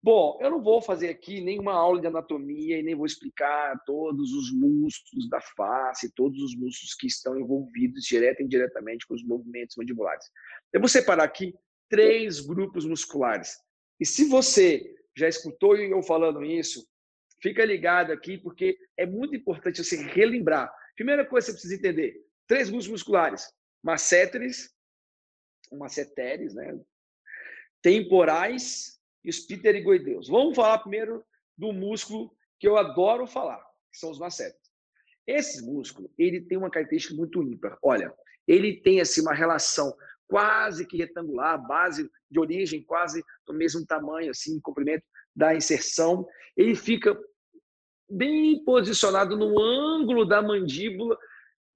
Bom, eu não vou fazer aqui nenhuma aula de anatomia e nem vou explicar todos os músculos da face, todos os músculos que estão envolvidos direta e indiretamente com os movimentos mandibulares. Eu vou separar aqui três grupos musculares. E se você já escutou eu falando isso, fica ligado aqui, porque é muito importante você relembrar. Primeira coisa que você precisa entender: três músculos musculares: masséteres, masseteres, né? temporais e os pterigoideus. Vamos falar primeiro do músculo que eu adoro falar, que são os massetes. Esse músculo, ele tem uma característica muito ímpar. Olha, ele tem assim uma relação quase que retangular, base de origem quase do mesmo tamanho, assim, comprimento da inserção. Ele fica bem posicionado no ângulo da mandíbula.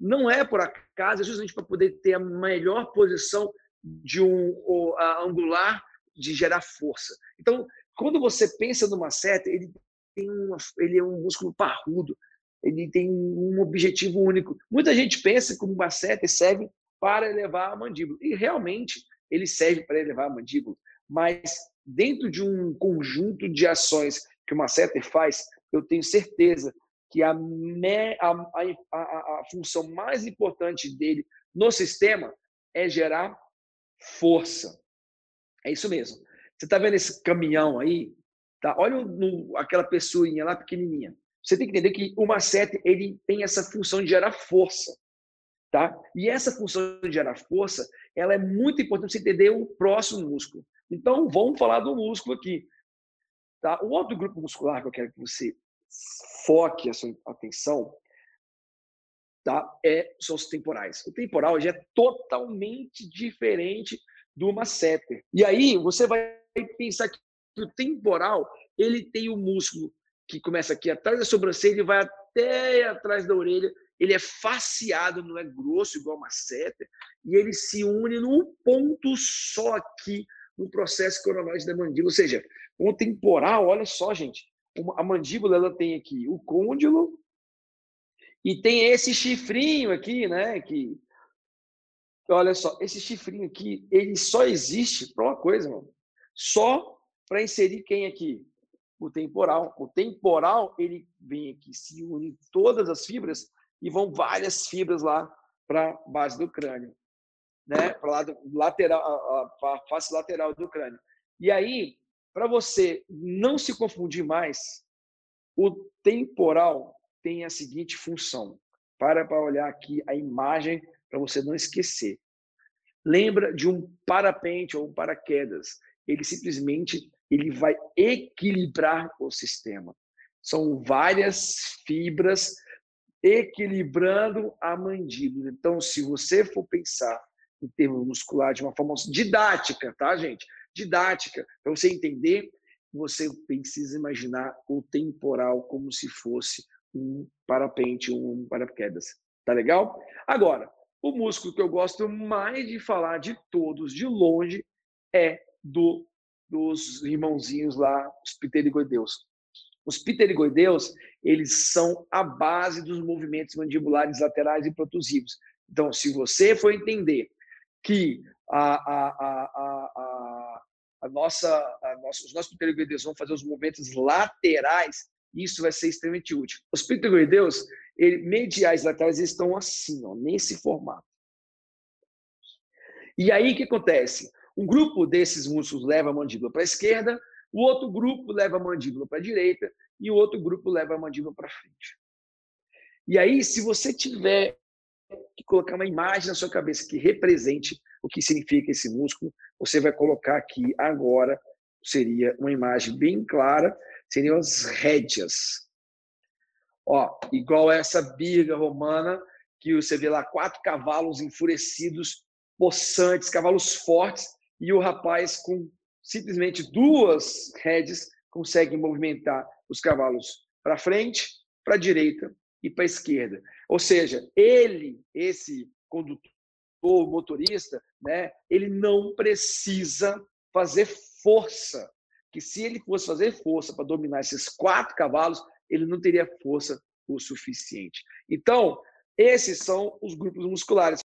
Não é por acaso, é justamente para poder ter a melhor posição de um angular de gerar força. Então, quando você pensa numa seta, ele tem uma, ele é um músculo parrudo, ele tem um objetivo único. Muita gente pensa que uma seta serve para elevar a mandíbula, e realmente ele serve para elevar a mandíbula, mas dentro de um conjunto de ações que uma seta faz, eu tenho certeza que a, me, a, a, a função mais importante dele no sistema é gerar força. É isso mesmo. Você está vendo esse caminhão aí? Tá? Olha no, aquela pessoinha lá pequenininha. Você tem que entender que o macete ele tem essa função de gerar força. Tá? E essa função de gerar força, ela é muito importante você entender o próximo músculo. Então, vamos falar do músculo aqui. Tá? O outro grupo muscular que eu quero que você foque a sua atenção tá? é, são os temporais. O temporal já é totalmente diferente do masseter. E aí você vai pensar que o temporal ele tem o músculo que começa aqui atrás da sobrancelha e vai até atrás da orelha. Ele é faceado, não é grosso igual uma seta, e ele se une num ponto só aqui no processo coronoide da mandíbula. Ou seja, o temporal, olha só, gente, a mandíbula ela tem aqui o côndilo e tem esse chifrinho aqui, né, que olha só, esse chifrinho aqui, ele só existe para uma coisa, mano. Só para inserir quem aqui? O temporal. O temporal, ele vem aqui, se une todas as fibras e vão várias fibras lá para base do crânio, né? Para lado lateral, a, a face lateral do crânio. E aí, para você não se confundir mais, o temporal tem a seguinte função. Para para olhar aqui a imagem para você não esquecer. Lembra de um parapente ou um paraquedas. Ele simplesmente ele vai equilibrar o sistema. São várias fibras equilibrando a mandíbula. Então, se você for pensar em termos muscular de uma forma didática, tá, gente? Didática, para você entender, você precisa imaginar o temporal como se fosse um parapente, um paraquedas. Tá legal? Agora, o músculo que eu gosto mais de falar de todos, de longe, é do dos irmãozinhos lá, os pterigoideus. Os pterigoideus, eles são a base dos movimentos mandibulares laterais e protusivos. Então, se você for entender que a, a, a, a, a nossa, a nossa, os nossos pterigoideus vão fazer os movimentos laterais, isso vai ser extremamente útil. Os pterigoideus, ele, mediais laterais estão assim, ó, nesse formato. E aí o que acontece? Um grupo desses músculos leva a mandíbula para a esquerda, o outro grupo leva a mandíbula para a direita e o outro grupo leva a mandíbula para frente. E aí, se você tiver que colocar uma imagem na sua cabeça que represente o que significa esse músculo, você vai colocar aqui agora, seria uma imagem bem clara, seriam as rédeas. Ó, igual essa birga romana, que você vê lá quatro cavalos enfurecidos, possantes, cavalos fortes, e o rapaz com simplesmente duas rédeas consegue movimentar os cavalos para frente, para a direita e para a esquerda. Ou seja, ele, esse condutor, motorista, né, ele não precisa fazer força. Que se ele fosse fazer força para dominar esses quatro cavalos, ele não teria força o suficiente. Então, esses são os grupos musculares.